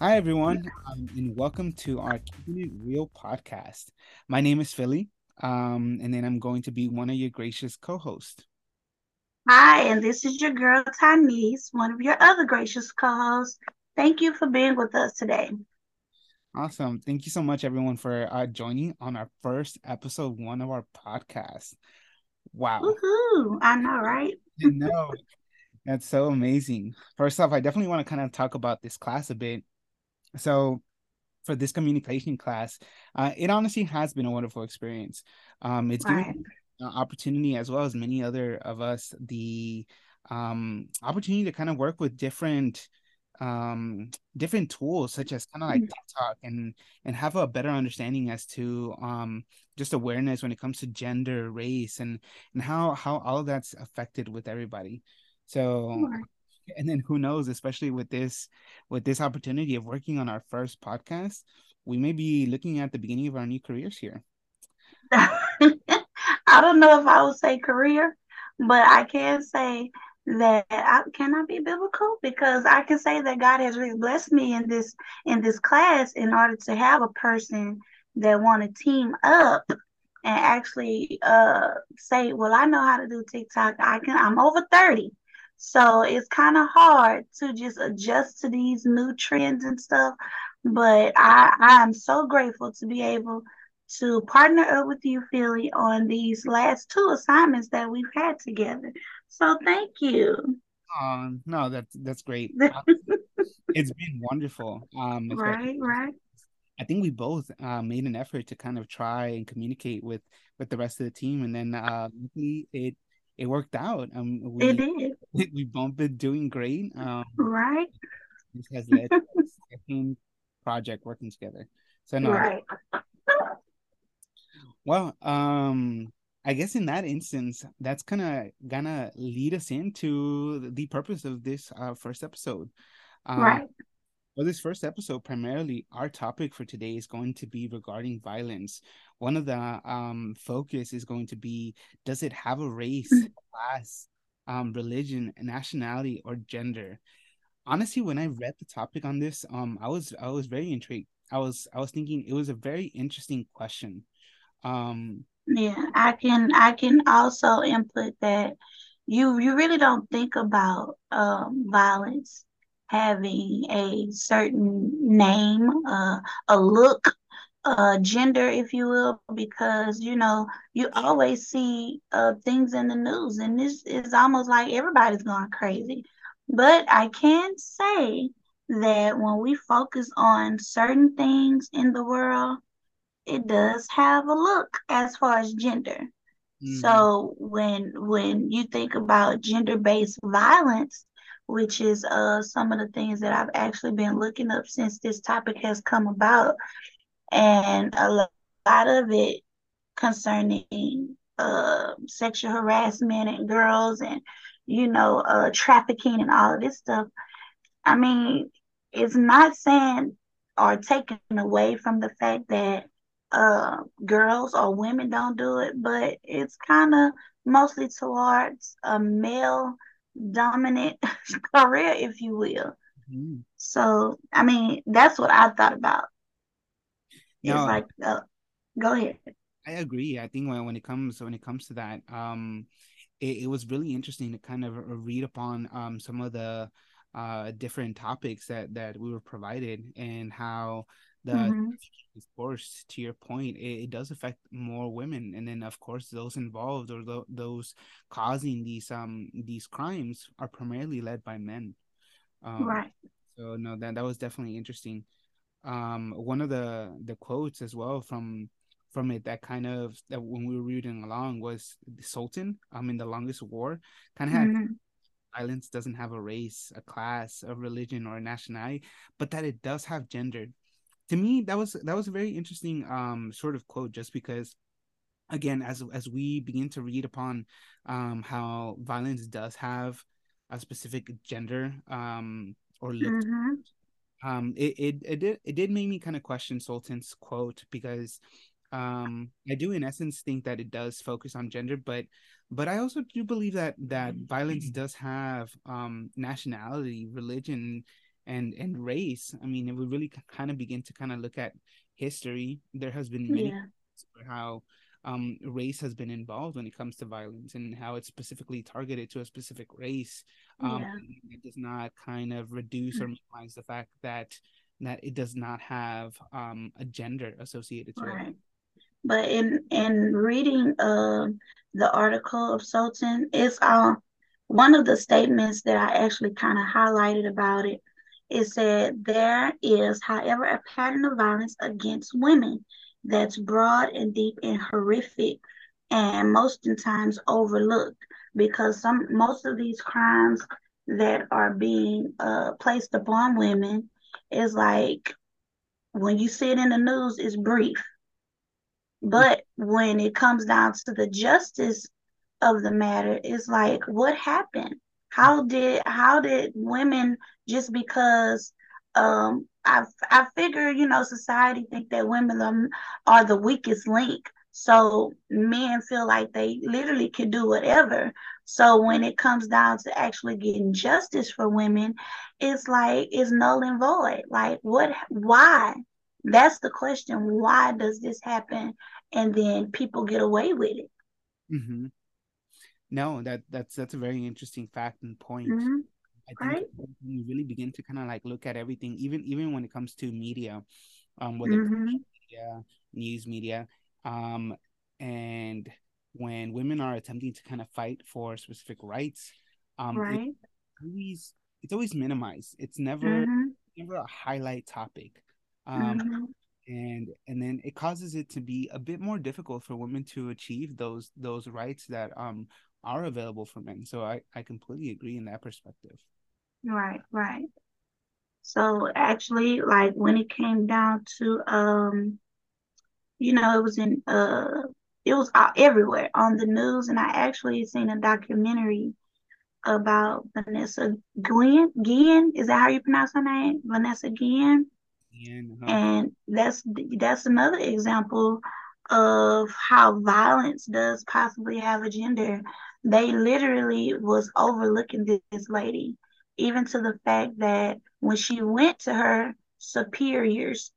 Hi, everyone, um, and welcome to our Keeping It Real podcast. My name is Fili, um, and then I'm going to be one of your gracious co hosts. Hi, and this is your girl, Tynese, one of your other gracious co hosts. Thank you for being with us today. Awesome. Thank you so much, everyone, for uh, joining on our first episode one of our podcast. Wow. Woohoo. I know, right? I know. That's so amazing. First off, I definitely want to kind of talk about this class a bit. So, for this communication class, uh, it honestly has been a wonderful experience. Um, it's given right. Uh, opportunity as well as many other of us the um, opportunity to kind of work with different um different tools such as kind of like mm-hmm. TikTok and and have a better understanding as to um just awareness when it comes to gender, race and and how how all of that's affected with everybody. So and then who knows, especially with this with this opportunity of working on our first podcast, we may be looking at the beginning of our new careers here. I don't know if I would say career, but I can say that I cannot be biblical because I can say that God has really blessed me in this in this class in order to have a person that want to team up and actually uh say, well, I know how to do TikTok. I can I'm over 30. So it's kind of hard to just adjust to these new trends and stuff. But I, I am so grateful to be able to partner up with you, Fili, on these last two assignments that we've had together. So thank you. Um, no, that's that's great. it's been wonderful. Um, right, right. I think we both uh, made an effort to kind of try and communicate with with the rest of the team, and then uh, it it worked out. Um, we, it did. We both been doing great. Um, right. This has led to a second project working together. So no. Right. Well, um, I guess in that instance, that's kind of gonna lead us into the purpose of this uh, first episode. Um, right. For this first episode, primarily our topic for today is going to be regarding violence. One of the um, focus is going to be: Does it have a race, mm. class, um, religion, nationality, or gender? Honestly, when I read the topic on this, um, I was I was very intrigued. I was I was thinking it was a very interesting question um, yeah, I can I can also input that you you really don't think about um, violence having a certain name, uh, a look, uh, gender, if you will, because you know you always see uh, things in the news, and this is almost like everybody's going crazy. But I can say that when we focus on certain things in the world, it does have a look as far as gender. Mm-hmm. So when when you think about gender-based violence, which is uh some of the things that I've actually been looking up since this topic has come about, and a lot of it concerning uh sexual harassment and girls and you know uh trafficking and all of this stuff. I mean, it's not saying or taken away from the fact that uh, girls or women don't do it, but it's kind of mostly towards a male dominant career, if you will. Mm-hmm. So, I mean, that's what I thought about. No, it's like, uh, go ahead. I agree. I think when, when it comes when it comes to that, um, it, it was really interesting to kind of read upon um some of the uh different topics that that we were provided and how the mm-hmm. of course to your point it, it, does affect more women. And then of course those involved or the, those causing these um these crimes are primarily led by men. Um, right. so no that that was definitely interesting. Um one of the the quotes as well from from it that kind of that when we were reading along was the Solnit um in the longest war kind of had mm-hmm violence doesn't have a race, a class, a religion, or a nationality, but that it does have gender to me that was that was a very interesting um sort of quote just because again as as we begin to read upon um how violence does have a specific gender um or look mm-hmm. um it, it it did it did make me kind of question Solnit's quote because um i do in essence think that it does focus on gender but but i also do believe that that violence does have um nationality religion and and race i mean if we really kind of begin to kind of look at history there has been many Yeah. how um race has been involved when it comes to violence and how it's specifically targeted to a specific race um Yeah. it does not kind of reduce or minimize the fact that that it does not have um a gender associated to it Right. But in in reading um the article of Solnit, it's uh, one of the statements that I actually kind of highlighted about it. It said there is, however, a pattern of violence against women that's broad and deep and horrific, and most times overlooked because some most of these crimes that are being uh, placed upon women is like when you see it in the news, it's brief but when it comes down to the justice of the matter, it's like, what happened? How did how did women just because um I I figure, you know, society think that women are, are the weakest link. So men feel like they literally can do whatever. So when it comes down to actually getting justice for women, it's like it's null and void. Like what why? That's the question. Why does this happen? And then people get away with it. hmm no that that's that's a very interesting fact and point. Hmm i think Right? when you really begin to kind of like look at everything even even when it comes to media um whether it's hmm media news media um and when women are attempting to kind of fight for specific rights um it's always it's always minimized. It's never hmm never a highlight topic. Um hmm and and then it causes it to be a bit more difficult for women to achieve those those rights that um are available for men so i i completely agree in that perspective Right, right. So actually, like when it came down to um, you know, it was in uh it was out everywhere on the news and I actually seen a documentary about Vanessa Gwen Guillen. Is that how you pronounce her name? Vanessa Guillen. And uh, And that's that's another example of how violence does possibly have a gender. They literally was overlooking this, this lady, even to the fact that when she went to her superiors,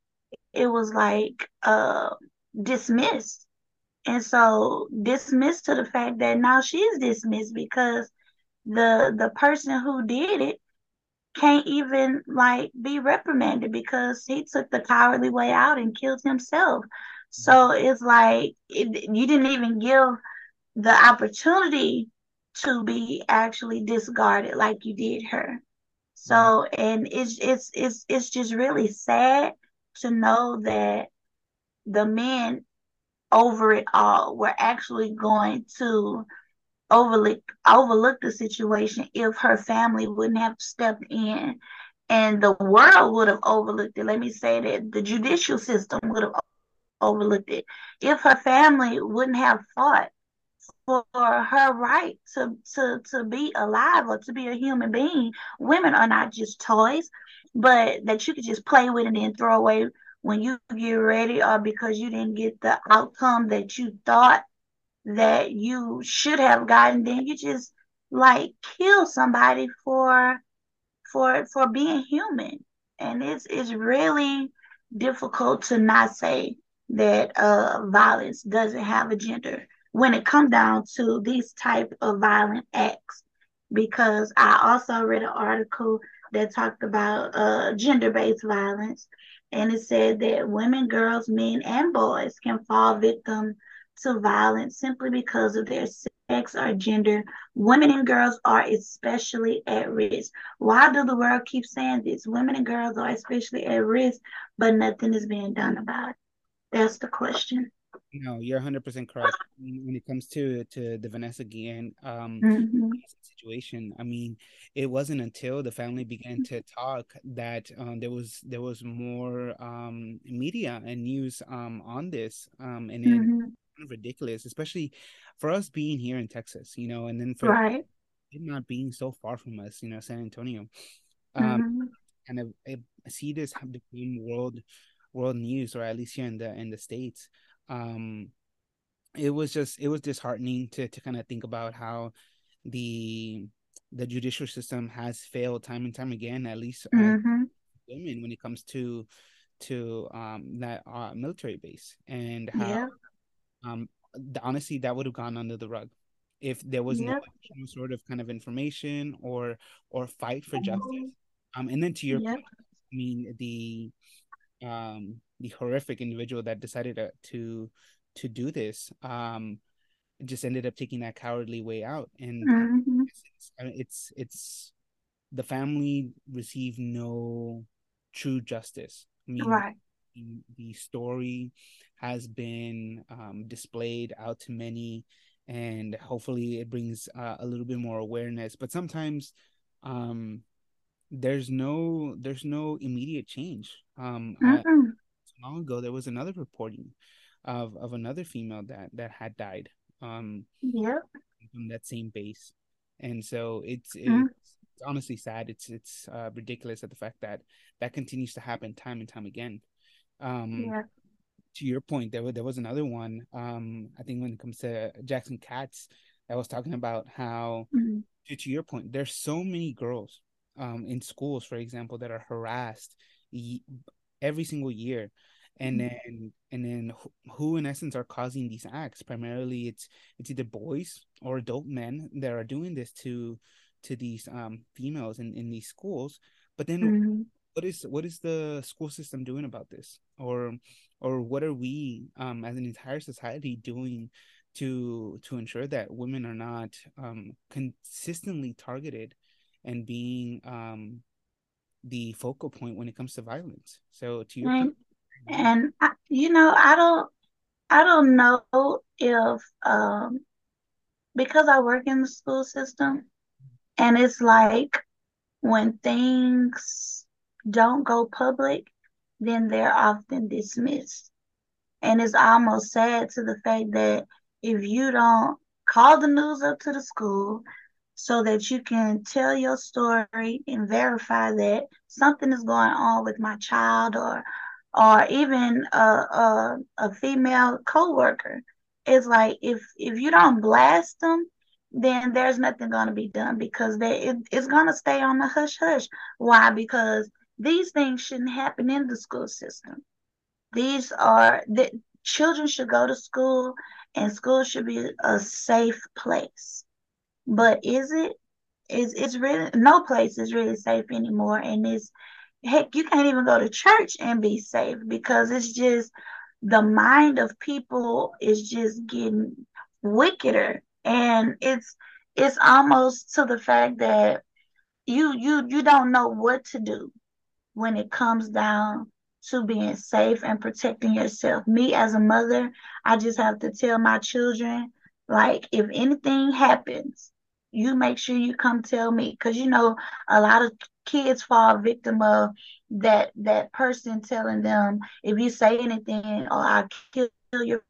it was like uh dismissed. And so dismissed to the fact that now she's dismissed because the the person who did it can't even like be reprimanded because he took the cowardly way out and killed himself. So it's like it, you didn't even give the opportunity to be actually discarded like you did her. So mm-hmm. and it's it's it's it's just really sad to know that the men over it all were actually going to overlook overlook the situation if her family wouldn't have stepped in and the world would have overlooked it. Let me say that the judicial system would have overlooked it if her family wouldn't have fought for her right to to to be alive or to be a human being. Women are not just toys, but that you could just play with and then throw away when you get ready or because you didn't get the outcome that you thought that you should have gotten, then you just like kill somebody for for for being human. And it's it's really difficult to not say that uh violence doesn't have a gender when it comes down to these type of violent acts. Because I also read an article that talked about uh gender-based violence and it said that women, girls, men, and boys can fall victim to violence simply because of their sex or gender. Women and girls are especially at risk. Why do the world keep saying this? Women and girls are especially at risk, but nothing is being done about it. That's the question. no you're 100% correct when it comes to to the vanessa guillen um hmm situation i mean it wasn't until the family began to talk that um, there was there was more um media and news um on this um and it hmm kind of ridiculous especially for us being here in texas you know and then for Right. it not being so far from us you know san antonio um hmm and I, I see this have become world world news or at least here in the in the states um it was just it was disheartening to to kind of think about how the the judicial system has failed time and time again at least mm-hmm. women when it comes to to um that uh, military base and how yeah. Um the, honestly that would have gone under the rug. If there was no sort of kind of information or or fight for justice. Um and then to your point i mean the um the horrific individual that decided to to, to do this um just ended up taking that cowardly way out. And mm-hmm. it's, it's it's the family received no true justice. I mean right. The, story has been um, displayed out to many and hopefully it brings uh, a little bit more awareness. But sometimes um, there's no there's no immediate change. Um mm-hmm. long ago there was another reporting of of another female that that had died um yeah from that same base. And so it's, mm-hmm. it's, it's honestly sad. It's it's uh, ridiculous at the fact that that continues to happen time and time again um yeah to your point, there was there was another one. Um, I think when it comes to Jackson Katz, I was talking about how, mm-hmm. to, to your point, there's so many girls, um, in schools, for example, that are harassed every single year, and mm-hmm. then and then who, who in essence are causing these acts? Primarily, it's it's either boys or adult men that are doing this to to these um females in in these schools. But then. Mm-hmm what is what is the school system doing about this or or what are we um, as an entire society doing to to ensure that women are not um, consistently targeted and being um, the focal point when it comes to violence? So to your and, and I, you know i don't i don't know if um because i work in the school system and it's like when things don't go public then they're often dismissed. And it's almost sad to the fact that if you don't call the news up to the school so that you can tell your story and verify that something is going on with my child or or even a, a, a female co-worker it's like if if you don't blast them then there's nothing going to be done because they it, it's going to stay on the hush hush why because these things shouldn't happen in the school system. These are the children should go to school and school should be a safe place. But is it? Is it's really no place is really safe anymore. And it's heck, you can't even go to church and be safe because it's just the mind of people is just getting wickeder. And it's it's almost to the fact that you you you don't know what to do when it comes down to being safe and protecting yourself. Me as a mother, I just have to tell my children, like, if anything happens, you make sure you come tell me. Because, you know, a lot of kids fall victim of that that person telling them, if you say anything, or I'll kill your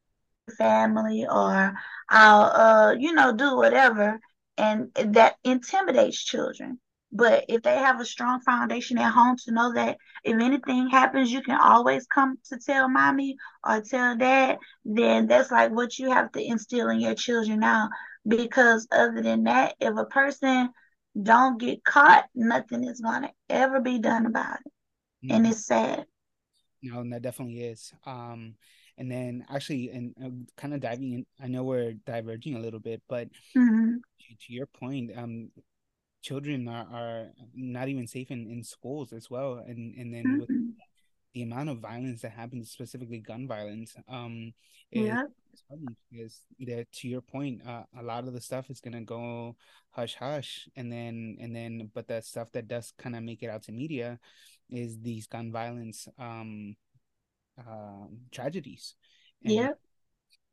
family, or I'll, uh, you know, do whatever. And that intimidates children. But if they have a strong foundation at home to know that if anything happens, you can always come to tell mommy or tell dad, then that's like what you have to instill in your children now. Because other than that, if a person don't get caught, nothing is gonna ever be done about it. Mm-hmm. And it's sad. No, that definitely is. Um, and then actually, and uh, kind of diving in, I know we're diverging a little bit, but mm-hmm. to, to your point, um, children are, are not even safe in, in schools as well. And and then mm-hmm. with the amount of violence that happens specifically gun violence um yeah. because that to your point uh, a lot of the stuff is gonna go hush hush. And then and then but the stuff that does kind of make it out to media is these gun violence um uh, tragedies. And yeah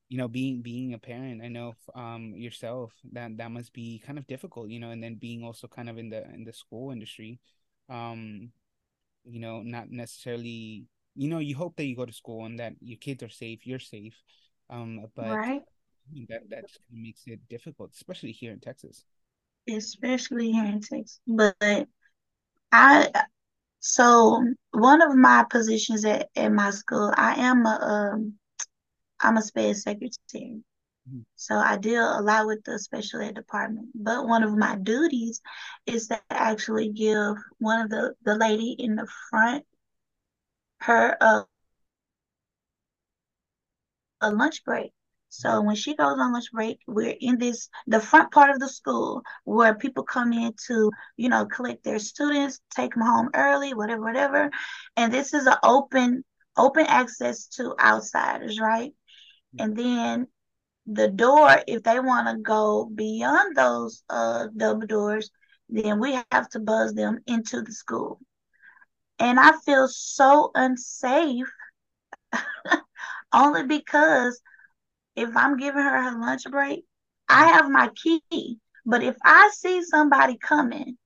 you know being being a parent i know um yourself that that must be kind of difficult you know and then being also kind of in the in the school industry um you know not necessarily you know you hope that you go to school and that your kids are safe you're safe um but right. that that just makes it difficult especially here in texas especially here in texas but i so one of my positions at, at my school i am a um I'm a SPED secretary. Mm-hmm. So I deal a lot with the special ed department. But one of my duties is to actually give one of the, the lady in the front her uh, a lunch break. So when she goes on lunch break, we're in this the front part of the school where people come in to, you know, collect their students, take them home early, whatever, whatever. And this is an open open access to outsiders, right? And then the door, if they want to go beyond those uh double doors, then we have to buzz them into the school. And I feel so unsafe only because if I'm giving her her lunch break, I have my key. But if I see somebody coming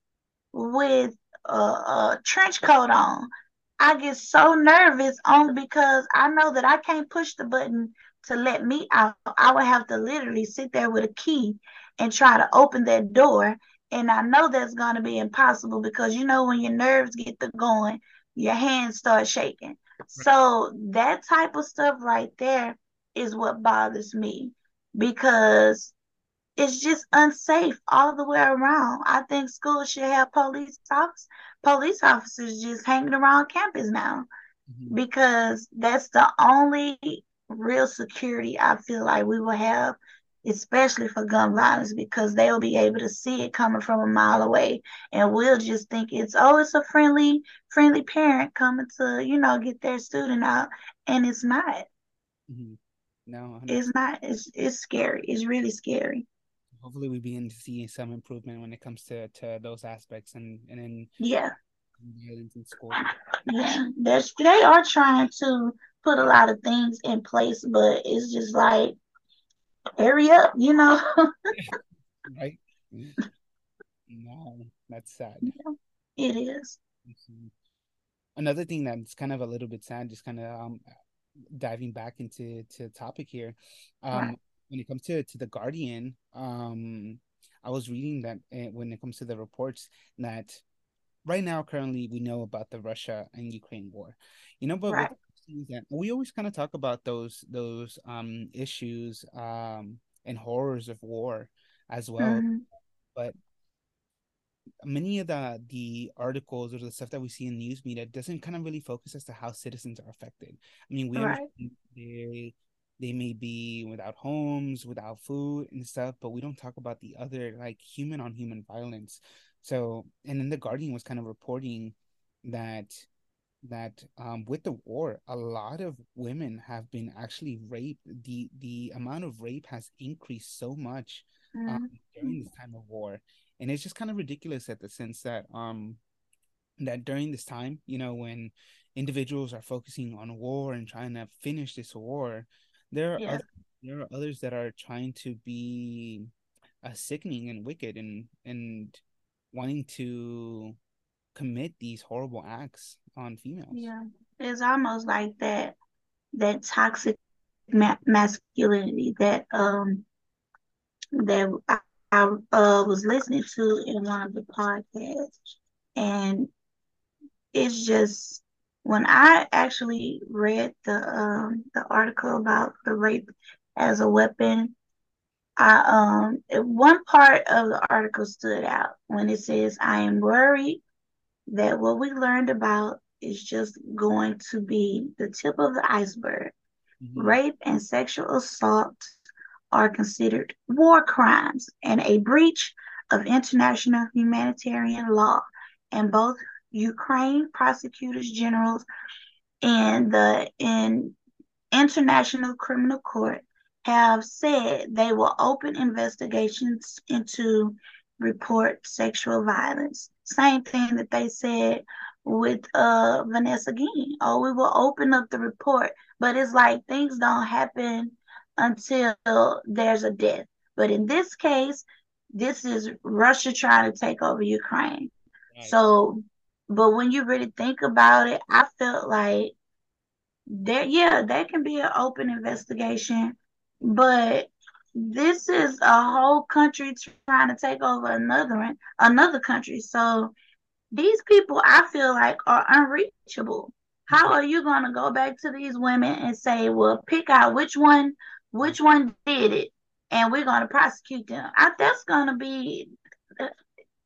with a, a trench coat on, I get so nervous only because I know that I can't push the button to let me out. I would have to literally sit there with a key and try to open that door. And I know that's going to be impossible because you know, when your nerves get to going, your hands start shaking. So, that type of stuff right there is what bothers me because it's just unsafe all the way around. I think schools should have police officers, police officers just hanging around campus now mm-hmm. because that's the only real security I feel like we will have, especially for gun violence, because they'll be able to see it coming from a mile away, and we'll just think it's oh, it's a friendly, friendly parent coming to you know get their student out, and it's not. Mm-hmm. No, 100. it's not. It's it's scary. It's really scary. Hopefully, we begin to see some improvement when it comes to to those aspects, and and then yeah, violence in school. Yeah, they are trying to put a lot of things in place, but it's just like hurry up, you know. right. No, that's sad. Yeah, it is. Another thing that's kind of a little bit sad, just kind of um, diving back into to the topic here. Um, right. When it comes to to the Guardian, um, I was reading that uh, when it comes to the reports that right now currently we know about the Russia and Ukraine war, you know, but right. That we always kind of talk about those those um issues um and horrors of war as well, mm-hmm. but many of the the articles or the stuff that we see in news media doesn't kind of really focus as to how citizens are affected. I mean, we right. they they may be without homes, without food and stuff, but we don't talk about the other like human on human violence. So, and then the Guardian was kind of reporting that that um, with the war, a lot of women have been actually raped. the The amount of rape has increased so much mm-hmm. um, during this time of war, and it's just kind of ridiculous at the sense that um that during this time you know when individuals are focusing on war and trying to finish this war there are yeah. other, there are others that are trying to be uh, sickening and wicked and and wanting to commit these horrible acts on females. Yeah. It's almost like that that toxic ma- masculinity that um that I uh, was listening to in one of the podcasts, and it's just when I actually read the um, the article about the rape as a weapon, I um one part of the article stood out when it says, "I am worried that what we learned about is just going to be the tip of the iceberg. Mm-hmm. Rape and sexual assault are considered war crimes and a breach of international humanitarian law. And both Ukraine prosecutors generals and the in International Criminal Court have said they will open investigations into report sexual violence. Same thing that they said with uh Vanessa Guillen. Oh, we will open up the report, but it's like things don't happen until there's a death. But in this case, this is Russia trying to take over Ukraine. Right. So, but when you really think about it, I felt like there, yeah, there can be an open investigation, but this is a whole country trying to take over another another country. So these people, I feel like, are unreachable. How are you going to go back to these women and say, well, pick out which one, which one did it, and we're going to prosecute them? I, that's going to be uh,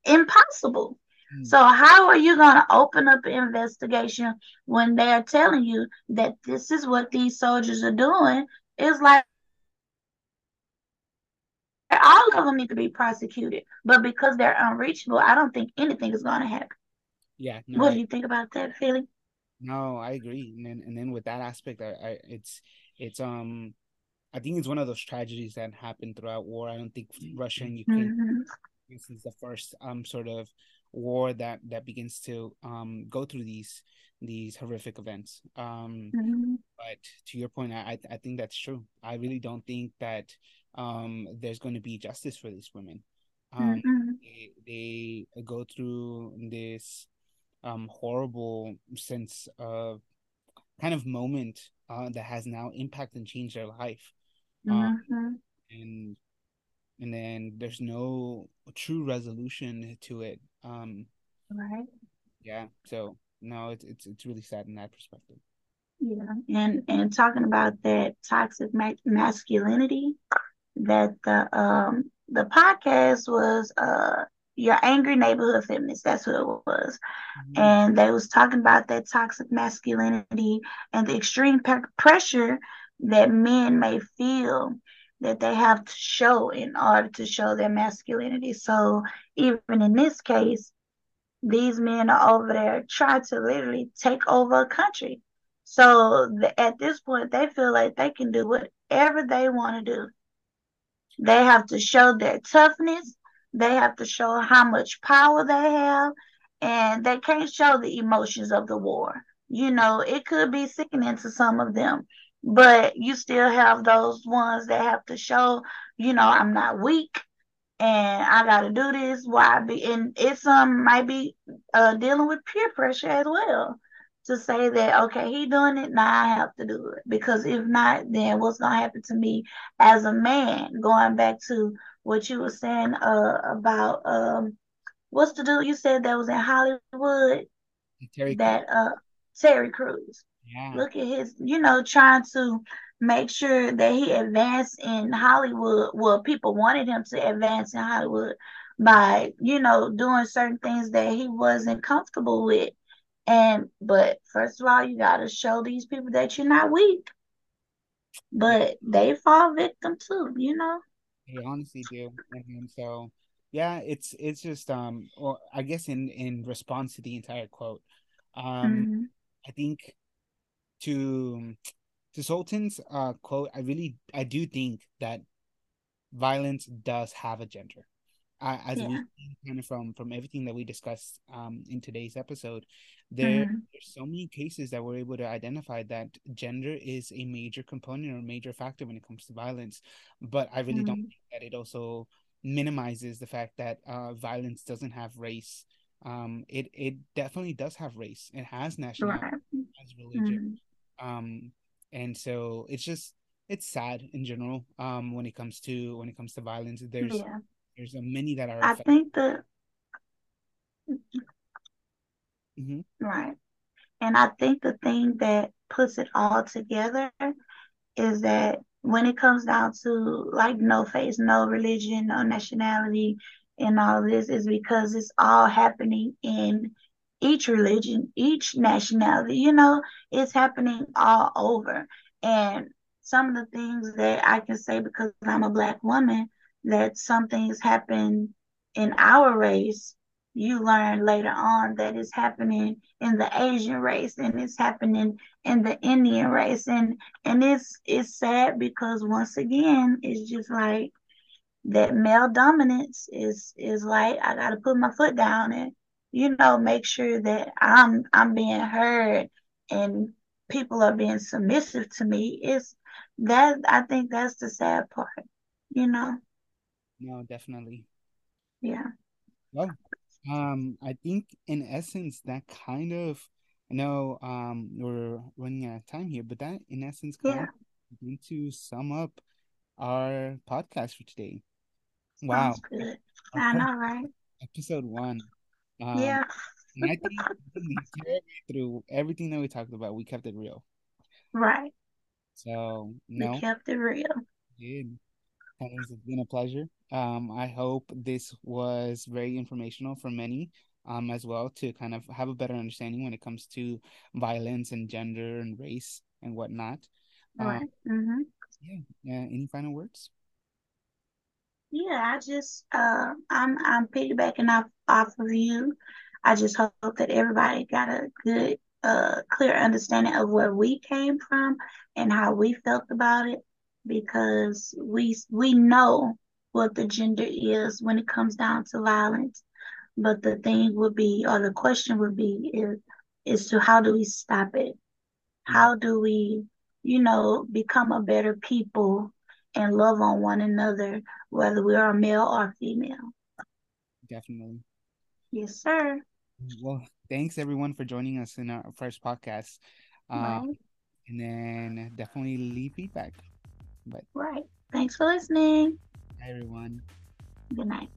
impossible. Mm. So how are you going to open up an investigation when they're telling you that this is what these soldiers are doing? It's like all of them need to be prosecuted, but because they're unreachable, I don't think anything is going to happen. Yeah. No, what I, do you think about that, Fili? No, I agree. And then, and then with that aspect, I, I it's it's um I think it's one of those tragedies that happened throughout war. I don't think Russia and Ukraine mm-hmm. this is the first um sort of war that that begins to um go through these these horrific events. Um mm-hmm. but to your point, I I think that's true. I really don't think that um there's going to be justice for these women. Um mm-hmm. they, they go through this um, horrible sense of kind of moment uh, that has now impacted and changed their life. Um, mm-hmm. and and then there's no true resolution to it. Um, right. Yeah. So no, it's it's it's really sad in that perspective. Yeah, and and talking about that toxic ma- masculinity, that the um the podcast was uh your angry neighborhood feminist. That's what it was. Mm-hmm. And they was talking about that toxic masculinity and the extreme pe- pressure that men may feel that they have to show in order to show their masculinity. So even in this case, these men are over there trying to literally take over a country. So the, at this point, they feel like they can do whatever they want to do. They have to show their toughness. They have to show how much power they have, and they can't show the emotions of the war. You know, it could be sickening to some of them, but you still have those ones that have to show, you know, I'm not weak and I got to do this. Why be? And it's um might be uh dealing with peer pressure as well to say that okay, he doing it now. I have to do it because if not, then what's gonna happen to me as a man? Going back to what you were saying uh, about um, what's the dude you said that was in Hollywood? Terry that uh Terry Crews Yeah. Look at his, you know, trying to make sure that he advanced in Hollywood. Well, people wanted him to advance in Hollywood by, you know, doing certain things that he wasn't comfortable with. And but first of all, you gotta show these people that you're not weak. But they fall victim too, you know. They honestly do, and so yeah, it's it's just um, or I guess in in response to the entire quote, um, mm-hmm. I think to to Solnit's uh quote, I really I do think that violence does have a gender. Uh, as yeah. we kind of from from everything that we discussed um in today's episode, there mm-hmm. there's so many cases that we're able to identify that gender is a major component or a major factor when it comes to violence but i really mm-hmm. don't think that it also minimizes the fact that uh, violence doesn't have race um, it it definitely does have race it has nationality right. has religion mm-hmm. um, and so it's just it's sad in general um, when it comes to when it comes to violence there's yeah. There's many that are i think that Mm-hmm. Right. And I think the thing that puts it all together is that when it comes down to like no face, no religion, no nationality, and all this is because it's all happening in each religion, each nationality, you know, it's happening all over. And some of the things that I can say because I'm a black woman, that some things happen in our race you learn later on that it's happening in the Asian race and it's happening in the Indian race. And and it's it's sad because once again it's just like that male dominance is is like I got to put my foot down and you know make sure that I'm I'm being heard and people are being submissive to me. It's that I think that's the sad part you know no definitely yeah well um, I think in essence that kind of I know um we're running out of time here, but that in essence kind yeah. of going to sum up our podcast for today. Wow. Good. I know, right? Episode one. Um, yeah. And I think through everything that we talked about, we kept it real. Right. So no, we kept it real. Did. It's been a pleasure. Um, I hope this was very informational for many um, as well to kind of have a better understanding when it comes to violence and gender and race and whatnot. Right. Um, mm-hmm. Yeah. Uh, any final words? Yeah, I just uh, I'm I'm piggybacking off off of you. I just hope that everybody got a good, uh, clear understanding of where we came from and how we felt about it, because we we know what the gender is when it comes down to violence. But the thing would be, or the question would be, is is to how do we stop it? How do we, you know, become a better people and love on one another, whether we are male or female? Definitely. Yes, sir. Well, thanks everyone for joining us in our first podcast. Uh, right. And then definitely leave feedback. But right. Thanks for listening. Hi everyone. Good night.